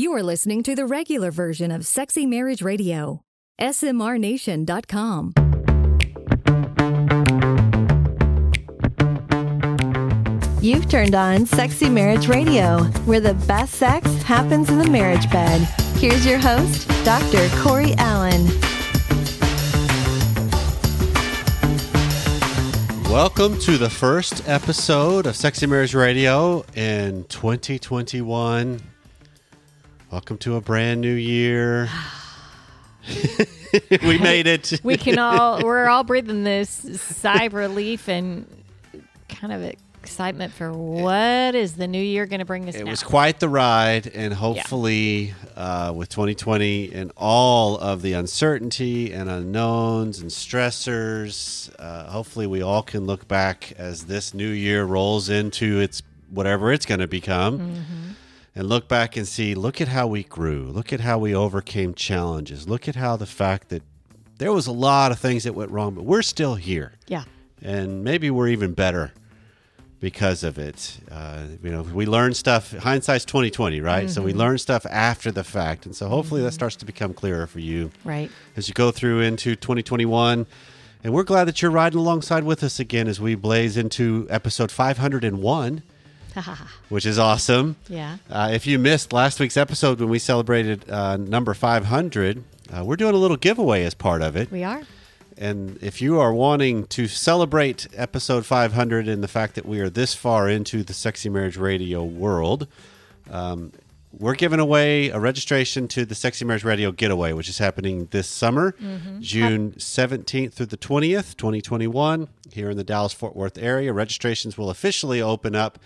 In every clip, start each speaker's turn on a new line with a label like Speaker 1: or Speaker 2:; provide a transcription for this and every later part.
Speaker 1: You are listening to the regular version of Sexy Marriage Radio. SMRNation.com.
Speaker 2: You've turned on Sexy Marriage Radio, where the best sex happens in the marriage bed. Here's your host, Dr. Corey Allen.
Speaker 3: Welcome to the first episode of Sexy Marriage Radio in 2021. Welcome to a brand new year. we made it.
Speaker 4: we can all we're all breathing this sigh of relief and kind of excitement for what is the new year going to bring us
Speaker 3: It
Speaker 4: now.
Speaker 3: was quite the ride, and hopefully, uh, with 2020 and all of the uncertainty and unknowns and stressors, uh, hopefully, we all can look back as this new year rolls into its whatever it's going to become.
Speaker 4: Mm-hmm.
Speaker 3: And look back and see, look at how we grew. Look at how we overcame challenges. Look at how the fact that there was a lot of things that went wrong, but we're still here
Speaker 4: yeah.
Speaker 3: and maybe we're even better because of it. Uh, you know, we learn stuff. Hindsight's twenty twenty, right? So
Speaker 4: Mm-hmm.
Speaker 3: we learn stuff after the fact, and so hopefully that starts to become clearer for you
Speaker 4: Right.
Speaker 3: as you go through into twenty twenty one. And we're glad that you're riding alongside with us again as we blaze into episode five hundred and one, which is awesome.
Speaker 4: Yeah.
Speaker 3: Uh, if you missed last week's episode when we celebrated uh, number 500, uh, we're doing a little giveaway as part of it.
Speaker 4: We are.
Speaker 3: And if you are wanting to celebrate episode 500 and the fact that we are this far into the Sexy Marriage Radio world, um, we're giving away a registration to the Sexy Marriage Radio Getaway, which is happening this summer, mm-hmm. June 17th through the 20th, 2021, here in the Dallas Fort Worth area. Registrations will officially open up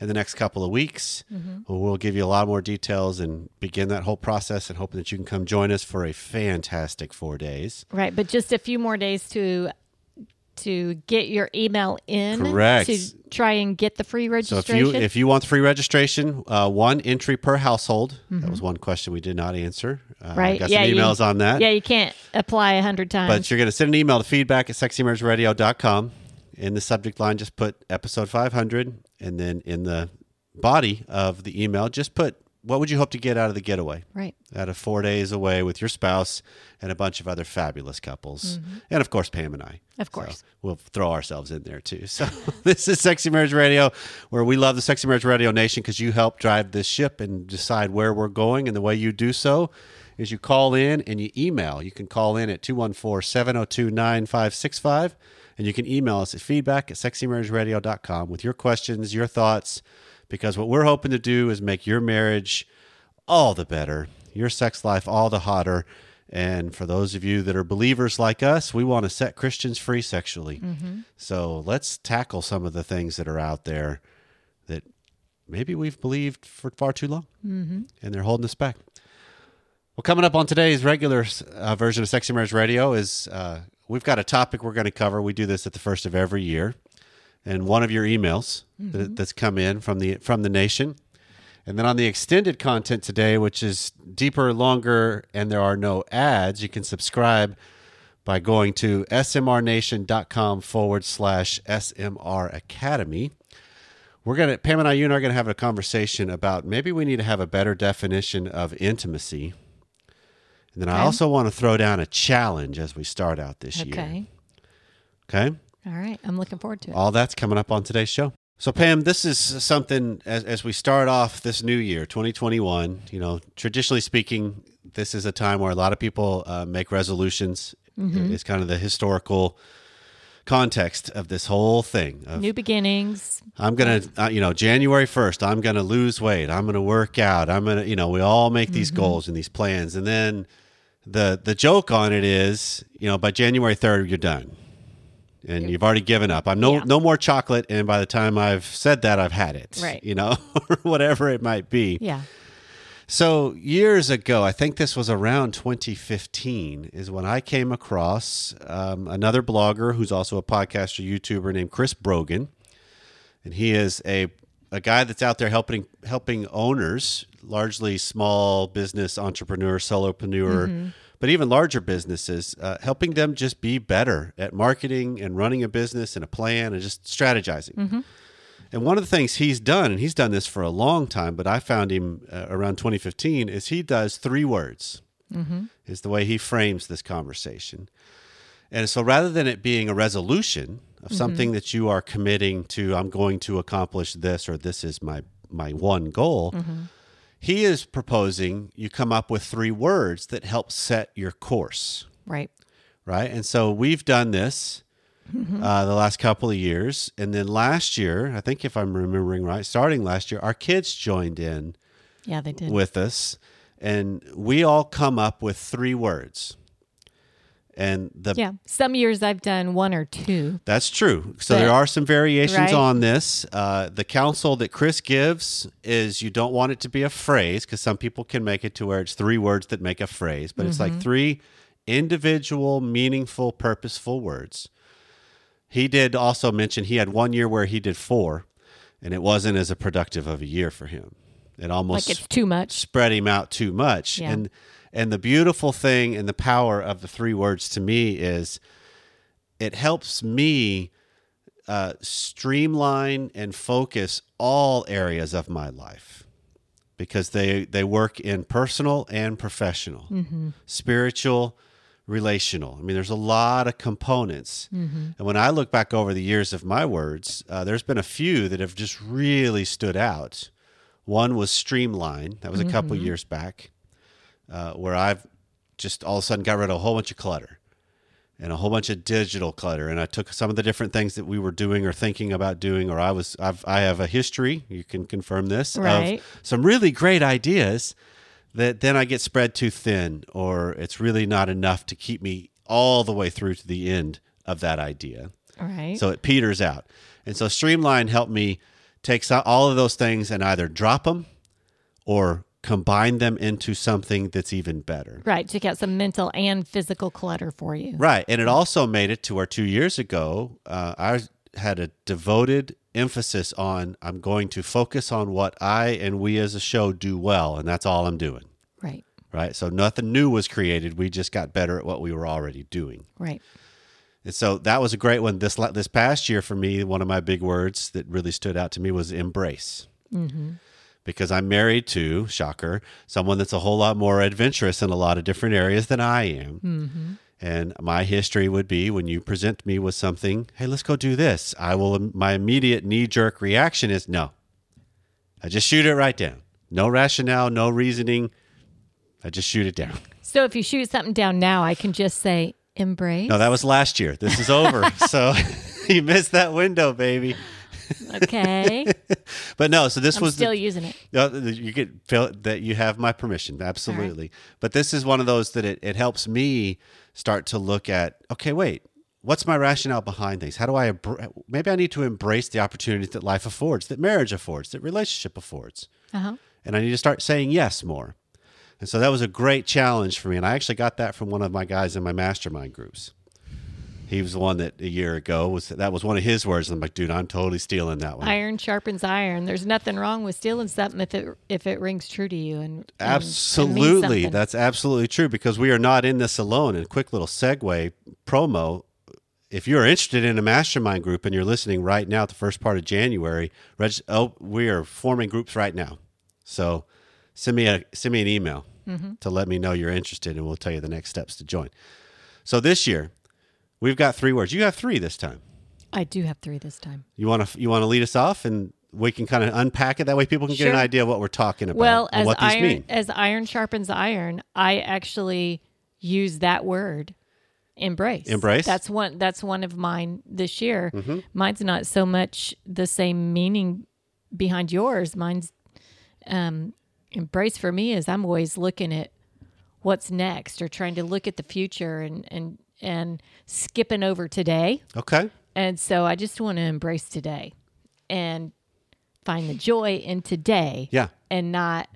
Speaker 3: in the next couple of weeks. Mm-hmm. We'll give you a lot more details and begin that whole process and hoping that you can come join us for a fantastic four days.
Speaker 4: Right, but just a few more days to to get your email in
Speaker 3: Correct.
Speaker 4: to try and get the free registration.
Speaker 3: So if you if you want the free registration, uh, one entry per household. That was one question we did not answer. Uh,
Speaker 4: Mm-hmm. right.
Speaker 3: Got
Speaker 4: yeah,
Speaker 3: some
Speaker 4: you-
Speaker 3: emails on that.
Speaker 4: Yeah, you can't apply a hundred times.
Speaker 3: But you're going to send an email to feedback at sexymarriageradio.com. In the subject line, just put episode 500. And then in the body of the email, just put what would you hope to get out of the getaway?
Speaker 4: right.
Speaker 3: Out of four days away with your spouse and a bunch of other fabulous couples. And of course, Pam and I.
Speaker 4: Mm-hmm. Of course.
Speaker 3: So we'll throw ourselves in there too. So this is Sexy Marriage Radio, where we love the Sexy Marriage Radio Nation because you help drive this ship and decide where we're going. And the way you do so is you call in and you email. You can call in at 214 702 9565. And you can email us at feedback at sexymarriageradio.com with your questions, your thoughts, because what we're hoping to do is make your marriage all the better, your sex life all the hotter. And for those of you that are believers like us, we want to set Christians free sexually. So let's tackle some of the things that are out there that maybe we've believed for far too long and they're holding us back. Well, coming up on today's regular uh, version of Sexy Marriage Radio is uh, we've got a topic we're going to cover. We do this at the first of every year, and one of your emails that, mm-hmm. that's come in from the from the nation, and then on the extended content today, which is deeper, longer, and there are no ads, you can subscribe by going to smrnation.com forward slash smr academy. We're gonna Pam and I, you and I are gonna have a conversation about maybe we need to have a better definition of intimacy. And then I also want to throw down a challenge as we start out this year.
Speaker 4: Okay.
Speaker 3: Okay.
Speaker 4: All right. I'm looking forward to it.
Speaker 3: All that's coming up on today's show. So, Pam, this is something as, as we start off this new year, 2021. You know, traditionally speaking, this is a time where a lot of people uh, make resolutions. It's kind of the historical context of this whole thing. Of,
Speaker 4: New beginnings.
Speaker 3: I'm gonna, uh, you know, January 1st, I'm gonna lose weight. I'm gonna work out. I'm gonna, you know, we all make these goals and these plans, and then the the joke on it is, you know, by January 3rd, you're done and you've already given up. I'm no
Speaker 4: Yeah.
Speaker 3: no more chocolate, and by the time I've said that, I've had it.
Speaker 4: Right.
Speaker 3: You know, or whatever it might be.
Speaker 4: Yeah.
Speaker 3: So years ago, I think this was around 2015, is when I came across um, another blogger who's also a podcaster, YouTuber named Chris Brogan, and he is a a guy that's out there helping helping owners, largely small business entrepreneur, solopreneur, but even larger businesses, uh, helping them just be better at marketing and running a business and a plan and just strategizing. And one of the things he's done, and he's done this for a long time, but I found him uh, around 2015, is he does three words, is the way he frames this conversation. And so rather than it being a resolution of something that you are committing to, I'm going to accomplish this or this is my, my one goal, he is proposing you come up with three words that help set your course
Speaker 4: Right.
Speaker 3: right? And so we've done this uh, the last couple of years, and then last year, I think if I'm remembering right, starting last year, our kids joined in
Speaker 4: Yeah, they did.
Speaker 3: with us, and we all come up with three words. And the
Speaker 4: yeah. Some years I've done one or two.
Speaker 3: that's true. So
Speaker 4: But-
Speaker 3: there are some variations
Speaker 4: right?
Speaker 3: on this. Uh, the counsel that Chris gives is you don't want it to be a phrase because some people can make it to where it's three words that make a phrase, but it's
Speaker 4: Mm-hmm.
Speaker 3: like three individual, meaningful, purposeful words. He did also mention he had one year where he did four, and it wasn't as a productive of a year for him. It almost
Speaker 4: Like it's too much.
Speaker 3: spread him out too much.
Speaker 4: Yeah.
Speaker 3: And and the beautiful thing and the power of the three words to me is it helps me uh, streamline and focus all areas of my life because they they work in personal and professional, spiritual, relational. I mean, there's a lot of components. And when I look back over the years of my words, uh, there's been a few that have just really stood out. One was streamline. That was a couple years back, uh, where I've just all of a sudden got rid of a whole bunch of clutter and a whole bunch of digital clutter. And I took some of the different things that we were doing or thinking about doing, or I was, I've, I have a history. You can confirm this
Speaker 4: Right.
Speaker 3: of some really great ideas that then I get spread too thin, or it's really not enough to keep me all the way through to the end of that idea.
Speaker 4: Right.
Speaker 3: So it peters out. And so Streamline helped me take all of those things and either drop them or combine them into something that's even better.
Speaker 4: right. Took out some mental and physical clutter for you.
Speaker 3: Right. And it also made it to where two years ago, uh, I had a devoted emphasis on I'm going to focus on what I and we as a show do well. And that's all I'm doing.
Speaker 4: Right.
Speaker 3: Right. So nothing new was created. We just got better at what we were already doing.
Speaker 4: Right.
Speaker 3: And so that was a great one. This this past year for me, one of my big words that really stood out to me was embrace. Because I'm married to, shocker, someone that's a whole lot more adventurous in a lot of different areas than I am. Mm-hmm. And my history would be when you present me with something, hey, let's go do this. I will. My immediate knee jerk reaction is no. I just shoot it right down. No rationale, no reasoning. I just shoot it down.
Speaker 4: So if you shoot something down now, I can just say embrace.
Speaker 3: No, that was last year. This is over. so you missed that window, baby.
Speaker 4: Okay.
Speaker 3: But no, so this
Speaker 4: I'm
Speaker 3: was
Speaker 4: still
Speaker 3: the,
Speaker 4: using it.
Speaker 3: you get feel that you have my permission, absolutely. But this is one of those that it, it helps me start to look at. Okay, wait, what's my rationale behind things? How do I maybe I need to embrace the opportunities that life affords, that marriage affords, that relationship affords,
Speaker 4: Uh-huh.
Speaker 3: and I need to start saying yes more. And so that was a great challenge for me, and I actually got that from one of my guys in my mastermind groups. He was the one that a year ago was that was one of his words. I'm like, dude, I'm totally stealing that one.
Speaker 4: Iron sharpens iron. There's nothing wrong with stealing something if it if it rings true to you and and- and
Speaker 3: Absolutely.
Speaker 4: something.
Speaker 3: That's absolutely true because we are not in this alone. And quick little segue promo. If you're interested in a mastermind group and you're listening right now at the first part of January, reg- oh, we are forming groups right now. So send me a send me an email mm-hmm. to let me know you're interested and we'll tell you the next steps to join. So this year, we've got three words. You have three this time.
Speaker 4: I do have three this time.
Speaker 3: You want to you want to lead us off and we can kind of unpack it that way people can get an idea of what we're talking about
Speaker 4: Well,
Speaker 3: and
Speaker 4: as
Speaker 3: what these
Speaker 4: iron
Speaker 3: mean.
Speaker 4: as iron sharpens iron, I actually use that word embrace.
Speaker 3: Embrace?
Speaker 4: That's one that's one of mine this year.
Speaker 3: Mm-hmm.
Speaker 4: Mine's not so much the same meaning behind yours. Mine's um embrace for me is I'm always looking at what's next or trying to look at the future and and and skipping over today.
Speaker 3: Okay.
Speaker 4: And so I just want to embrace today and find the joy in today
Speaker 3: Yeah.
Speaker 4: and not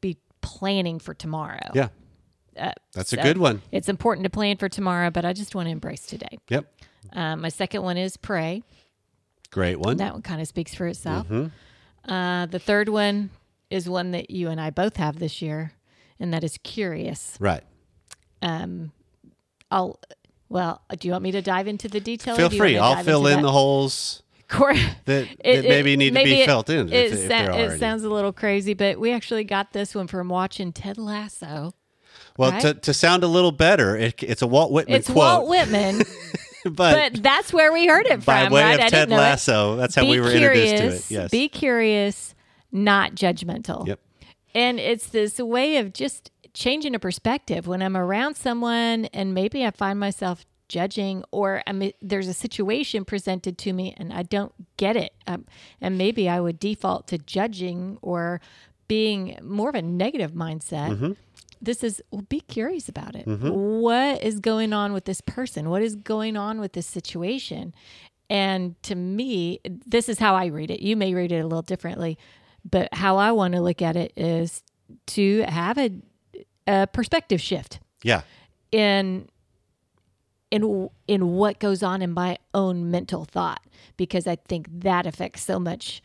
Speaker 4: be planning for tomorrow.
Speaker 3: Yeah.
Speaker 4: Uh,
Speaker 3: That's a good one.
Speaker 4: It's important to plan for tomorrow, but I just want to embrace today.
Speaker 3: Yep.
Speaker 4: Um, my second one is pray.
Speaker 3: Great one.
Speaker 4: That one kind of speaks for itself.
Speaker 3: Mm-hmm.
Speaker 4: Uh, the third one is one that you and I both have this year, and that is curious.
Speaker 3: Right.
Speaker 4: Um, I'll. Well, do you want me to dive into the detail? or
Speaker 3: Feel free. I'll fill in
Speaker 4: that?
Speaker 3: the holes.
Speaker 4: Cor-
Speaker 3: that, that maybe need to be
Speaker 4: it-
Speaker 3: felt in.
Speaker 4: It,
Speaker 3: if, if
Speaker 4: sa- it sounds a little crazy, but we actually got this one from watching Ted Lasso.
Speaker 3: well,
Speaker 4: right?
Speaker 3: to, to sound a little better, it, it's a Walt Whitman
Speaker 4: It's
Speaker 3: quote,
Speaker 4: Walt Whitman,
Speaker 3: but,
Speaker 4: but that's where we heard it
Speaker 3: by
Speaker 4: from,
Speaker 3: way
Speaker 4: right?
Speaker 3: of
Speaker 4: I
Speaker 3: Ted
Speaker 4: it.
Speaker 3: Lasso, that's how
Speaker 4: Be
Speaker 3: we were
Speaker 4: curious,
Speaker 3: introduced to it. Yes.
Speaker 4: Be curious, not judgmental.
Speaker 3: Yep.
Speaker 4: And it's this way of just changing a perspective when I'm around someone and maybe I find myself judging or I'm, there's a situation presented to me and I don't get it. Um, and maybe I would default to judging or being more of a negative mindset.
Speaker 3: Mm-hmm.
Speaker 4: This is, well, be curious about it. What is going on with this person? What is going on with this situation? And to me, this is how I read it. You may read it a little differently, but how I want to look at it is to have a, a perspective shift
Speaker 3: yeah.
Speaker 4: in in in what goes on in my own mental thought because I think that affects so much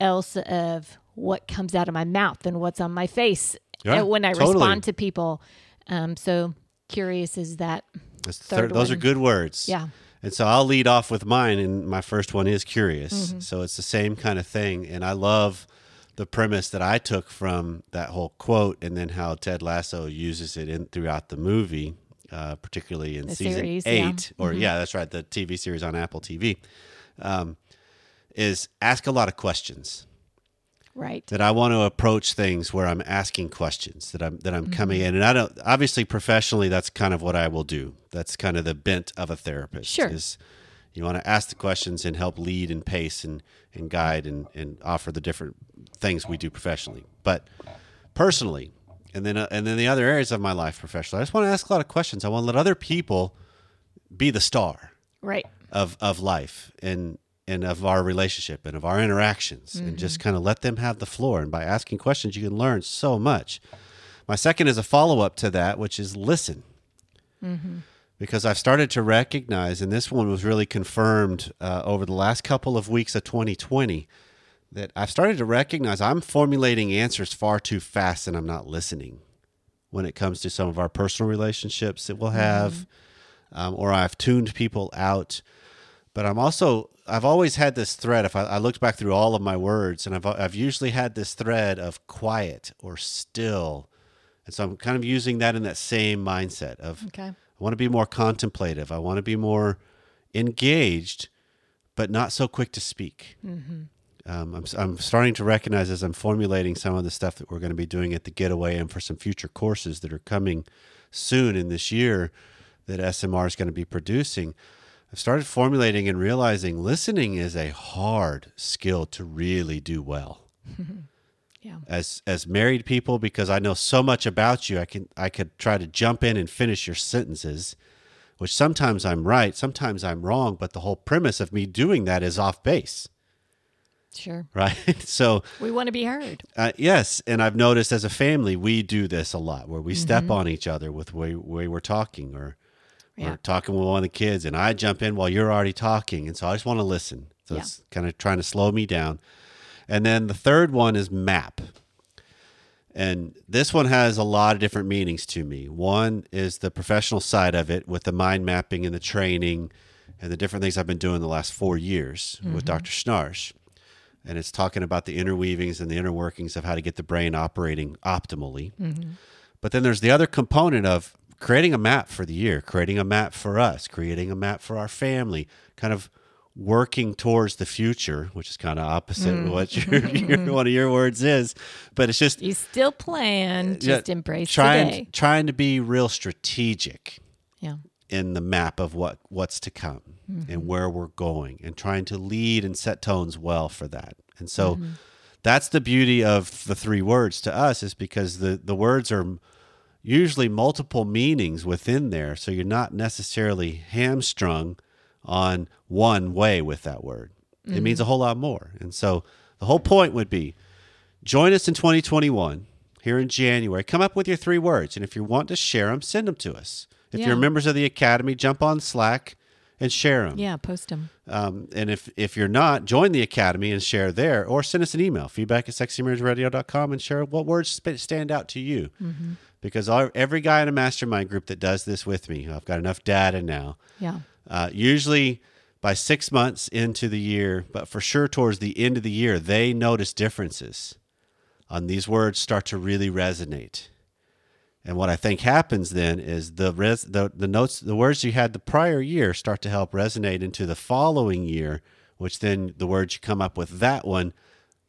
Speaker 4: else of what comes out of my mouth and what's on my face
Speaker 3: Yeah,
Speaker 4: uh, when I
Speaker 3: totally.
Speaker 4: respond to people. Um, so curious is that Third
Speaker 3: those are good words.
Speaker 4: Yeah.
Speaker 3: And so I'll lead off with mine, and my first one is curious.
Speaker 4: Mm-hmm.
Speaker 3: So it's the same kind of thing. And I love the premise that I took from that whole quote, and then how Ted Lasso uses it in throughout the movie, uh, particularly in
Speaker 4: The
Speaker 3: season
Speaker 4: series, yeah. Mm-hmm.
Speaker 3: eight, or yeah, that's right, the TV series on Apple TV, um, is ask a lot of questions
Speaker 4: right.
Speaker 3: that I want to approach things where I'm asking questions that I'm that I'm coming
Speaker 4: Mm-hmm.
Speaker 3: in, and I don't obviously professionally that's kind of what I will do. That's kind of the bent of a therapist.
Speaker 4: Sure.
Speaker 3: is you want to ask the questions and help lead and pace and and guide and and offer the different things we do professionally, but personally. And then, uh, and then the other areas of my life professionally, I just want to ask a lot of questions. I want to let other people be the star
Speaker 4: Right.
Speaker 3: of of life and and of our relationship and of our interactions and just kind of let them have the floor and by asking questions you can learn so much my second is a follow-up to that which is listen because i've started to recognize and this one was really confirmed uh, over the last couple of weeks of 2020 that i've started to recognize i'm formulating answers far too fast and i'm not listening when it comes to some of our personal relationships that we'll have um, or I've tuned people out. But I'm also I've always had this thread. If I, I looked back through all of my words, and I've I've usually had this thread of quiet or still, and so I'm kind of using that in that same mindset of
Speaker 4: Okay.
Speaker 3: I want to be more contemplative. I want to be more engaged, but not so quick to speak. Um, I'm, I'm starting to recognize as I'm formulating some of the stuff that we're going to be doing at the getaway and for some future courses that are coming soon in this year that SMR is going to be producing. I've started formulating and realizing listening is a hard skill to really do well
Speaker 4: Yeah.
Speaker 3: as as married people because I know so much about you. I can I could try to jump in and finish your sentences, which sometimes I'm right, sometimes I'm wrong, but the whole premise of me doing that is off base,
Speaker 4: Sure.
Speaker 3: right? so
Speaker 4: We want to be heard.
Speaker 3: uh, yes, and I've noticed as a family we do this a lot, where we step on each other with way way we're talking, or
Speaker 4: Yeah.
Speaker 3: we're talking with one of the kids, and I jump in while you're already talking, and so I just want to listen. So
Speaker 4: Yeah.
Speaker 3: it's kind of trying to slow me down. And then the third one is map. And this one has a lot of different meanings to me. One is the professional side of it with the mind mapping and the training and the different things I've been doing the last four years with mm-hmm. Dr. Schnarch. And it's talking about the interweavings and the inner workings of how to get the brain operating optimally. Mm-hmm. But then there's the other component of creating a map for the year, creating a map for us, creating a map for our family, kind of working towards the future, which is kind of opposite of what your, your one of your words is. But it's just
Speaker 4: You still plan, just
Speaker 3: yeah,
Speaker 4: embrace
Speaker 3: trying
Speaker 4: today.
Speaker 3: trying to be real strategic
Speaker 4: Yeah.
Speaker 3: in the map of what what's to come
Speaker 4: Mm-hmm.
Speaker 3: and where we're going and trying to lead and set tones well for that. And so
Speaker 4: Mm-hmm.
Speaker 3: that's the beauty of the three words to us is because the the words are usually multiple meanings within there so you're not necessarily hamstrung on one way with that word. It means a whole lot more. And so the whole point would be join us in 2021 here in January. Come up with your three words. And if you want to share them, send them to us. If
Speaker 4: Yeah.
Speaker 3: you're members of the Academy, jump on Slack and share them.
Speaker 4: Yeah. Post them.
Speaker 3: Um, and if, if you're not, join the Academy and share there or send us an email, feedback at sexymarriageradio.com and share what words stand out to you. Because our, every guy in a mastermind group that does this with me, I've got enough data now,
Speaker 4: Yeah.
Speaker 3: Uh, usually By six months into the year, but for sure towards the end of the year, they notice differences. And these words start to really resonate. And what I think happens then is the res, the, the notes, the words you had the prior year start to help resonate into the following year, which then the words you come up with that one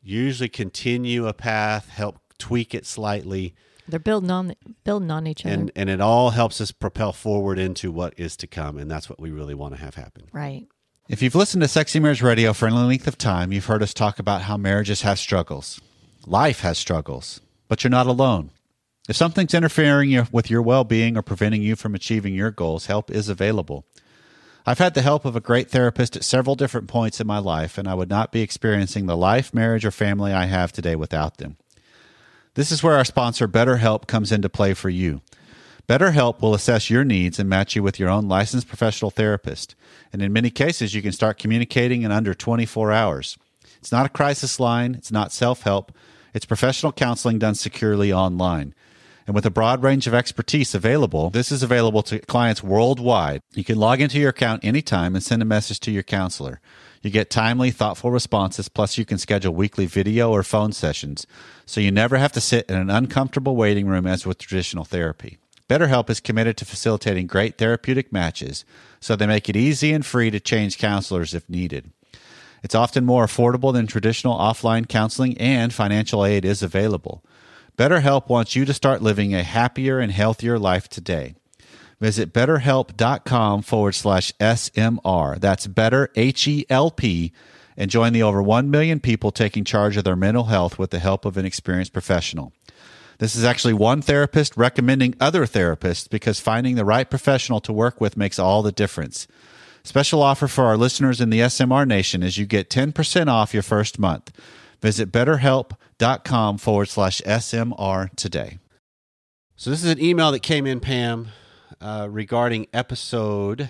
Speaker 3: usually continue a path, help tweak it slightly,
Speaker 4: They're building on building on each other.
Speaker 3: and and it all helps us propel forward into what is to come, and that's what we really want to have happen.
Speaker 4: right.
Speaker 5: If you've listened to Sexy Marriage Radio for any length of time, you've heard us talk about how marriages have struggles. Life has struggles, but you're not alone. If something's interfering your- with your well being or preventing you from achieving your goals, help is available. I've had the help of a great therapist at several different points in my life, and I would not be experiencing the life, marriage, or family I have today without them. This is where our sponsor, BetterHelp, comes into play for you. BetterHelp will assess your needs and match you with your own licensed professional therapist. And in many cases, you can start communicating in under 24 hours. It's not a crisis line, it's not self help, it's professional counseling done securely online. And with a broad range of expertise available, this is available to clients worldwide. You can log into your account anytime and send a message to your counselor. You get timely, thoughtful responses, plus, you can schedule weekly video or phone sessions, so you never have to sit in an uncomfortable waiting room as with traditional therapy. BetterHelp is committed to facilitating great therapeutic matches, so they make it easy and free to change counselors if needed. It's often more affordable than traditional offline counseling, and financial aid is available. BetterHelp wants you to start living a happier and healthier life today. Visit betterhelp.com forward slash SMR. That's better, H E L P, and join the over 1 million people taking charge of their mental health with the help of an experienced professional. This is actually one therapist recommending other therapists because finding the right professional to work with makes all the difference. Special offer for our listeners in the SMR nation is you get 10% off your first month. Visit betterhelp.com forward slash SMR today.
Speaker 3: So this is an email that came in, Pam, uh, regarding episode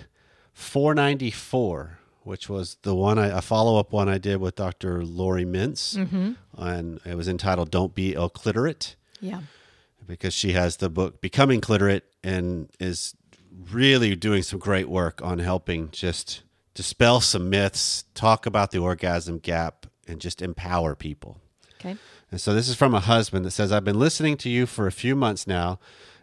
Speaker 3: 494, which was the one I, a follow up one I did with Dr. Laurie Mintz,
Speaker 4: Mm-hmm.
Speaker 3: and it was entitled "Don't Be Illiterate."
Speaker 4: Yeah.
Speaker 3: because she has the book Becoming Cliterate and is really doing some great work on helping just dispel some myths, talk about the orgasm gap, and just empower people.
Speaker 4: Okay.
Speaker 3: And so this is from a husband that says, I've been listening to you for a few months now,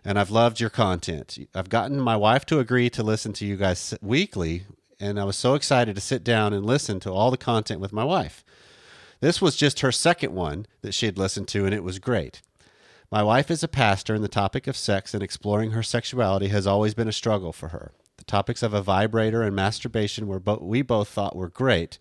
Speaker 3: and I've loved your content. I've gotten my wife to agree to listen to you guys weekly, and I was so excited to sit down and listen to all the content with my wife. This was just her second one that she had listened to, and it was great. My wife is a pastor, and the topic of sex and exploring her sexuality has always been a struggle for her. The topics of a vibrator and masturbation were bo- we both thought were great.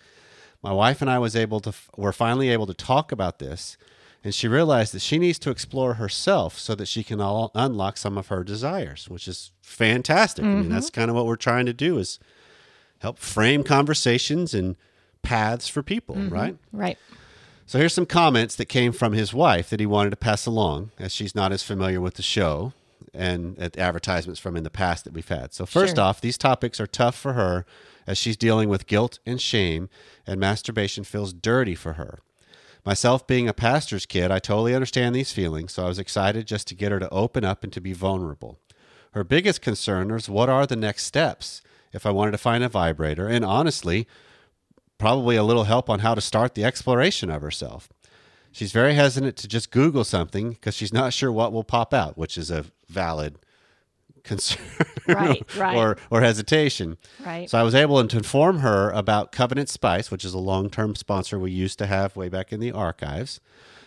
Speaker 3: My wife and I was able to were finally able to talk about this, and she realized that she needs to explore herself so that she can all unlock some of her desires, which is fantastic. I mean, that's mm-hmm. kind of what we're trying to do is help frame conversations and paths for people, mm-hmm. right?
Speaker 4: Right.
Speaker 3: So here's some comments that came from his wife that he wanted to pass along, as she's not as familiar with the show and at advertisements from in the past that we've had. So first
Speaker 4: Sure.
Speaker 3: off, these topics are tough for her as she's dealing with guilt and shame, and masturbation feels dirty for her. Myself being a pastor's kid, I totally understand these feelings, so I was excited just to get her to open up and to be vulnerable. Her biggest concern is what are the next steps if I wanted to find a vibrator, and honestly, probably a little help on how to start the exploration of herself. She's very hesitant to just Google something because she's not sure what will pop out, which is a valid concern
Speaker 4: Right, right.
Speaker 3: or, or hesitation.
Speaker 4: Right.
Speaker 3: So I was able to inform her about Covenant Spice, which is a long term sponsor we used to have way back in the archives.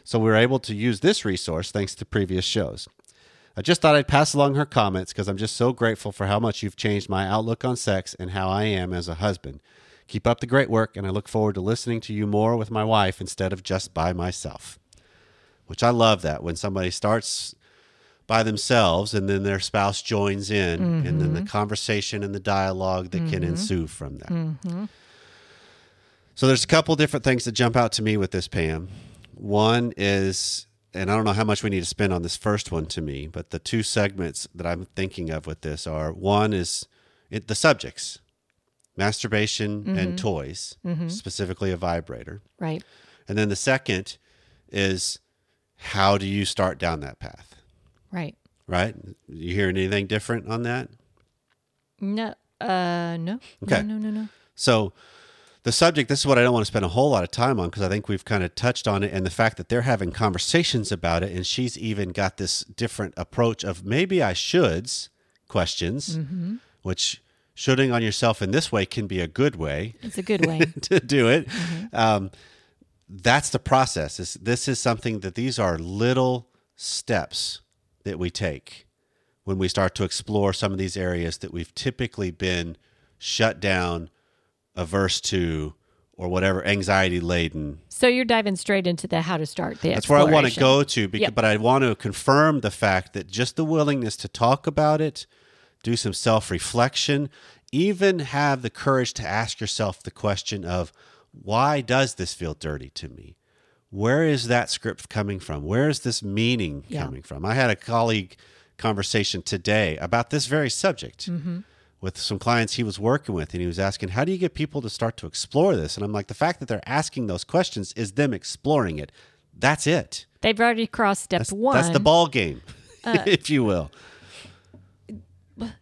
Speaker 3: So we were able to use this resource thanks to previous shows. I just thought I'd pass along her comments because I'm just so grateful for how much you've changed my outlook on sex and how I am as a husband. Keep up the great work, and I look forward to listening to you more with my wife instead of just by myself. Which I love that when somebody starts by themselves and then their spouse joins in, and then the mm-hmm. conversation and the dialogue that can mm-hmm. ensue from that. Mm-hmm. So there's a couple different things that jump out to me with this, Pam. One is, and I don't know how much we need to spend on this first one to me, but the two segments that I'm thinking of with this are one is it, the subjects masturbation and toys, specifically a vibrator.
Speaker 4: Right.
Speaker 3: And then the second is how do you start down that path,
Speaker 4: Right.
Speaker 3: right? You hearing anything different on that?
Speaker 4: No. Uh. No.
Speaker 3: Okay.
Speaker 4: No. No. No. No.
Speaker 3: So the subject, this is what I don't want to spend a whole lot of time on because I think we've kind of touched on it and the fact that they're having conversations about it. And she's even got this different approach of maybe I shoulds questions, which shoulding on yourself in this way can be a good way
Speaker 4: It's a good way.
Speaker 3: to do it. Um, that's the process. Is this is something that these are little steps that we take when we start to explore some of these areas that we've typically been shut down, averse to, or whatever anxiety laden.
Speaker 4: so you're diving straight into the how to start the
Speaker 3: That's where I want to go to, because,
Speaker 4: Yep.
Speaker 3: but I want to confirm the fact that just the willingness to talk about it, do some self reflection, even have the courage to ask yourself the question of why does this feel dirty to me? Where is that script coming from? Where is this meaning
Speaker 4: Yeah.
Speaker 3: coming from? I had a colleague conversation today about this very subject
Speaker 4: Mm-hmm.
Speaker 3: with some clients he was working with, and he was asking, How do you get people to start to explore this? And I'm like, The fact that they're asking those questions is them exploring it. That's it.
Speaker 4: They've already crossed step
Speaker 3: That's,
Speaker 4: one. Uh,
Speaker 3: that's the ball game, if you will.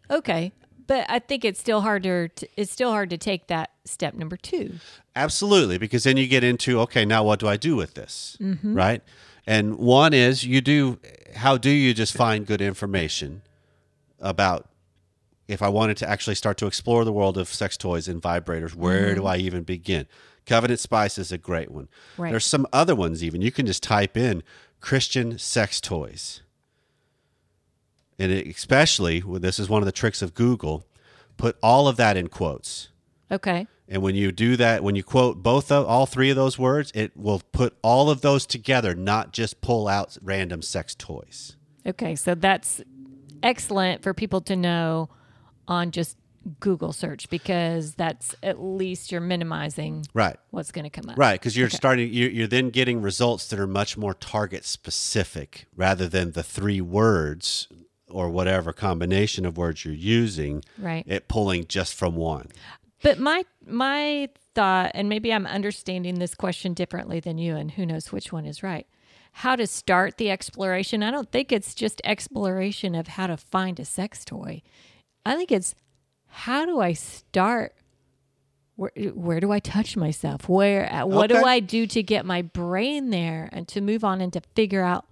Speaker 4: Okay, but I think it's still harder. To, it's still hard to take that step number two.
Speaker 3: Absolutely, because then you get into okay, now what do I do with this,
Speaker 4: Mm-hmm.
Speaker 3: right? And one is you do. How do you just find good information about if I wanted to actually start to explore the world of sex toys and vibrators? Where do I even begin? Covenant Spice is a great one.
Speaker 4: Right.
Speaker 3: There's some other ones even. You can just type in Christian sex toys. And it, especially, well, this is one of the tricks of Google, put all of that in quotes.
Speaker 4: Okay.
Speaker 3: And when you do that, when you quote both of all three of those words, it will put all of those together, not just pull out random sex toys.
Speaker 4: Okay. So that's excellent for people to know on just Google search because that's at least you're minimizing
Speaker 3: Right.
Speaker 4: what's going to come up.
Speaker 3: Right, because you're starting, you're, you're then getting results that are much more target specific rather than the three words or whatever combination of words you're using.
Speaker 4: Right.
Speaker 3: It pulling just from one.
Speaker 4: But my my thought, and maybe I'm understanding this question differently than you, and who knows which one is right. How to start the exploration? I don't think it's just exploration of how to find a sex toy. I think it's how do I start? Where, where do I touch myself? Where what do I do to get my brain there and to move on and to figure out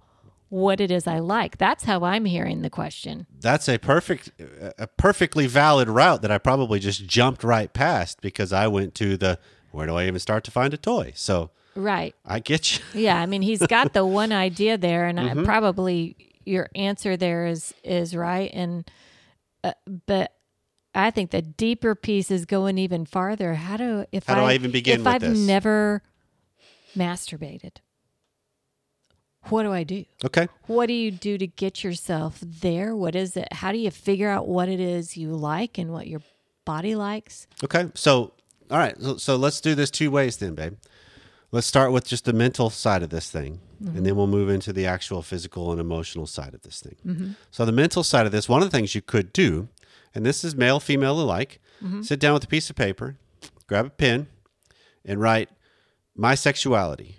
Speaker 4: what it is I like? That's how I'm hearing the question.
Speaker 3: That's a perfect, a perfectly valid route that I probably just jumped right past because I went to the where do I even start to find a toy? So
Speaker 4: Right.
Speaker 3: I get you.
Speaker 4: Yeah, I mean, he's got the one idea there, and
Speaker 3: Mm-hmm.
Speaker 4: I probably your answer there is is right, and uh, but I think the deeper piece is going even farther. How do if
Speaker 3: How do I even begin
Speaker 4: if I've
Speaker 3: this?
Speaker 4: never masturbated? What do I do?
Speaker 3: Okay.
Speaker 4: What do you do to get yourself there? What is it? How do you figure out what it is you like and what your body likes?
Speaker 3: Okay. So, all right. So, so let's do this two ways then, babe. Let's start with just the mental side of this thing, and then we'll move into the actual physical and emotional side of this thing. Mm-hmm. So, the mental side of this, one of the things you could do, and this is male, female alike, mm-hmm. sit down with a piece of paper, grab a pen, and write my sexuality.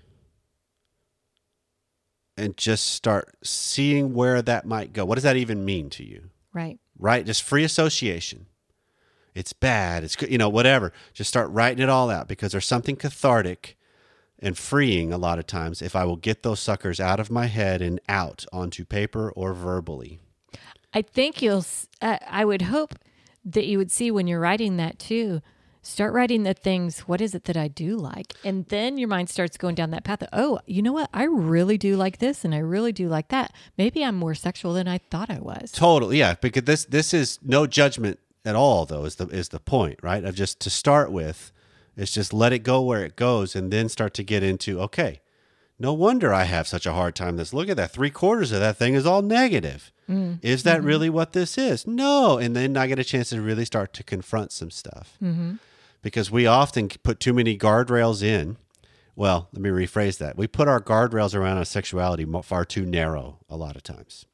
Speaker 3: And just start seeing where that might go. What does that even mean to you?
Speaker 4: Right.
Speaker 3: right? Just free association. It's bad. It's good, you know, whatever. Just start writing it all out because there's something cathartic and freeing a lot of times if I will get those suckers out of my head and out onto paper or verbally.
Speaker 4: I think you'll. Uh, I would hope that you would see when you're writing that too. Start writing the things. What is it that I do like? And then your mind starts going down that path. Of, oh, you know what? I really do like this, and I really do like that. Maybe I'm more sexual than I thought I was.
Speaker 3: Totally, yeah. Because this this is no judgment at all, though. Is the is the point, right? Of just to start with, it's just let it go where it goes, and then start to get into okay. No wonder I have such a hard time. This look at that. Three quarters of that thing is all negative. Mm, is that mm-hmm. really what this is? No. And then I get a chance to really start to confront some stuff. Mm-hmm. Because we often put too many guardrails in. Well, let me rephrase that. We put our guardrails around our sexuality far too narrow a lot of times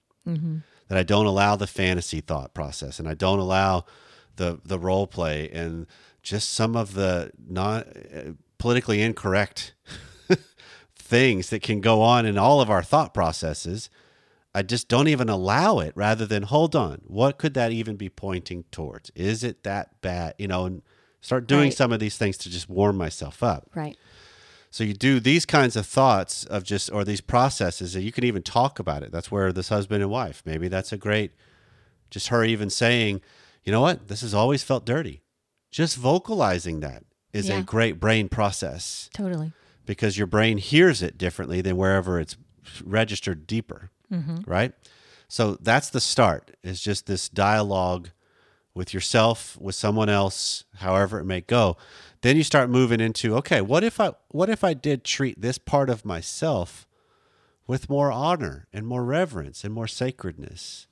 Speaker 3: that I don't allow the fantasy thought process and I don't allow the the role play and just some of the non uh, politically incorrect things that can go on in all of our thought processes. I just don't even allow it rather than hold on. What could that even be pointing towards? Is it that bad? You know, and Start doing
Speaker 4: Right.
Speaker 3: some of these things to just warm myself up.
Speaker 4: Right.
Speaker 3: So you do these kinds of thoughts of just or these processes that you can even talk about it. That's where this husband and wife, maybe that's a great just her even saying, you know what, this has always felt dirty. Just vocalizing that is
Speaker 4: Yeah.
Speaker 3: a great brain process
Speaker 4: Totally.
Speaker 3: because your brain hears it differently than wherever it's registered deeper. Mm-hmm. Right? So that's the start. Is just this dialogue with yourself, with someone else, however it may go. Then you start moving into, okay, what if I what if I did treat this part of myself with more honor and more reverence and more sacredness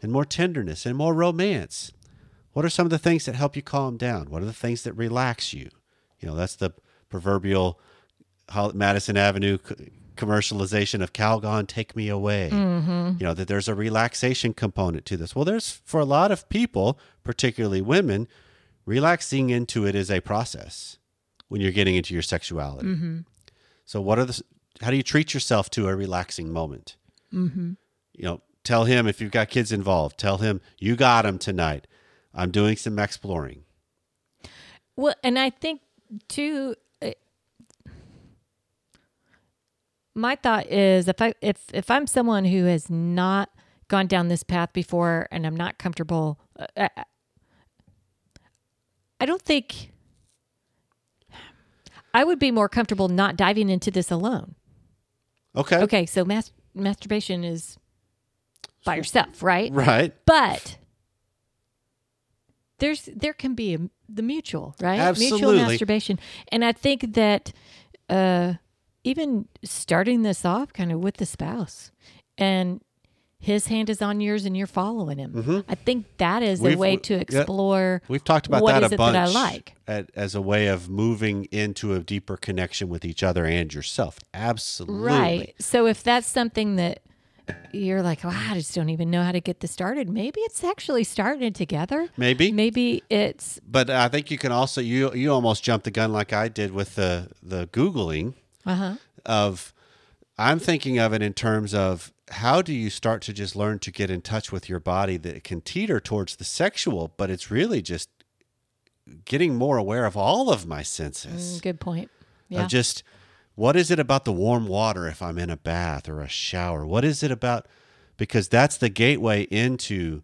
Speaker 3: and more tenderness and more romance? What are some of the things that help you calm down? What are the things that relax you? You know, that's the proverbial Madison Avenue commercialization of Calgon, Take Me Away. Mm-hmm. You know, that there's a relaxation component to this. Well, there's for a lot of people, particularly women, relaxing into it is a process when you're getting into your sexuality. Mm-hmm. So, what are the, how do you treat yourself to a relaxing moment? Mm-hmm. You know, tell him if you've got kids involved, tell him, you got him tonight. I'm doing some exploring.
Speaker 4: Well, and I think too. uh, My thought is if I if if I'm someone who has not gone down this path before and I'm not comfortable, uh, I, I don't think I would be more comfortable not diving into this alone.
Speaker 3: Okay.
Speaker 4: Okay, so mas- masturbation is by yourself, right?
Speaker 3: Right.
Speaker 4: But there's there can be a, the mutual, right? Mutual masturbation, and I think that uh, even starting this off kind of with the spouse, and his hand is on yours, and you're following him. I think that is
Speaker 3: Mm-hmm. We've-
Speaker 4: a way to
Speaker 3: yeah.
Speaker 4: explore.
Speaker 3: We've talked about
Speaker 4: what
Speaker 3: that
Speaker 4: is
Speaker 3: a
Speaker 4: it
Speaker 3: bunch
Speaker 4: that I like.
Speaker 3: at, as a way of moving into a deeper connection with each other and yourself. Absolutely.
Speaker 4: Right. So if that's something that you're like, oh, I just don't even know how to get this started. Maybe it's actually started together.
Speaker 3: Maybe.
Speaker 4: Maybe it's
Speaker 3: But I think you can also you you almost jumped the gun like I did with the the googling
Speaker 4: uh huh.
Speaker 3: of I'm thinking of it in terms of how do you start to just learn to get in touch with your body that can teeter towards the sexual, but it's really just getting more aware of all of my senses.
Speaker 4: Good point. Yeah.
Speaker 3: of just what is it about the warm water if I'm in a bath or a shower? What is it about? Because that's the gateway into,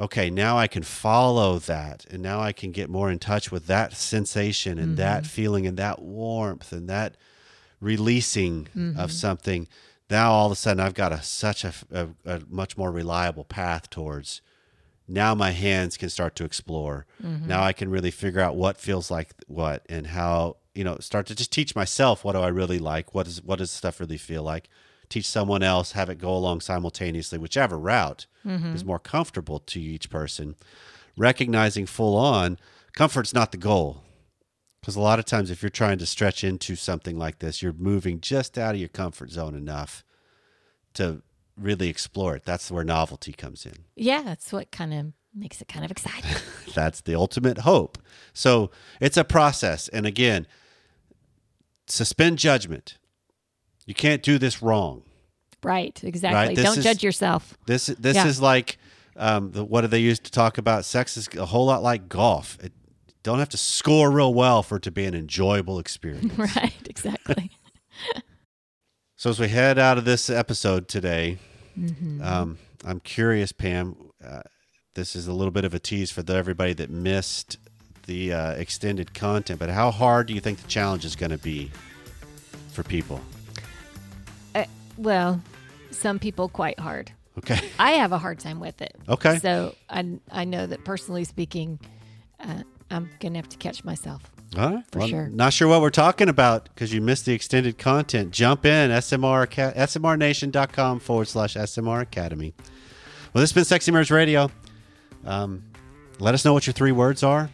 Speaker 3: okay, now I can follow that and now I can get more in touch with that sensation and that feeling and that warmth and that releasing of mm-hmm. something. Now all of a sudden I've got a such a, a, a much more reliable path towards now my hands can start to explore. Mm-hmm. Now I can really figure out what feels like what and how, you know, start to just teach myself what do I really like? What is what does stuff really feel like? Teach someone else, have it go along simultaneously, whichever route mm-hmm. is more comfortable to each person. Recognizing full on, comfort's not the goal. Because a lot of times, if you're trying to stretch into something like this, you're moving just out of your comfort zone enough to really explore it. That's where novelty comes in.
Speaker 4: yeah, that's what kind of makes it kind of exciting.
Speaker 3: That's the ultimate hope. So it's a process. And again, suspend judgment. You can't do this wrong.
Speaker 4: right. Exactly.
Speaker 3: This
Speaker 4: Don't
Speaker 3: is-
Speaker 4: judge yourself.
Speaker 3: This this
Speaker 4: Yeah.
Speaker 3: is like um, the, what do they use to talk about sex is a whole lot like golf. It don't have to score real well for it to be an enjoyable experience.
Speaker 4: Right. Exactly.
Speaker 3: So as we head out of this episode today,
Speaker 4: Mm-hmm.
Speaker 3: um, I'm curious, Pam. Uh, this is a little bit of a tease for the, everybody that missed the uh, extended content. But how hard do you think the challenge is going to be for people?
Speaker 4: Uh, well, some people quite hard.
Speaker 3: Okay.
Speaker 4: I have a hard time with it.
Speaker 3: Okay.
Speaker 4: So I I know that personally speaking, uh, I'm gonna have to catch myself.
Speaker 3: All right.
Speaker 4: For sure.
Speaker 3: Not sure what we're talking about because you missed the extended content. Jump in, SMR, smrnation.com forward slash SMR Academy. Well, this has been Sexy Marriage Radio. Um, let us know what your three words are.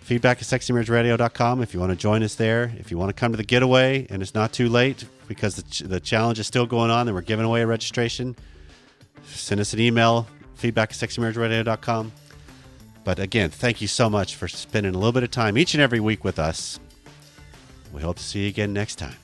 Speaker 3: Feedback at sexymarriageradio.com if you want to join us there. If you want to come to the getaway and it's not too late because the, ch- the challenge is still going on and we're giving away a registration, send us an email, feedback at sexymarriageradio.com. But again, thank you so much for spending a little bit of time each and every week with us. We hope to see you again next time.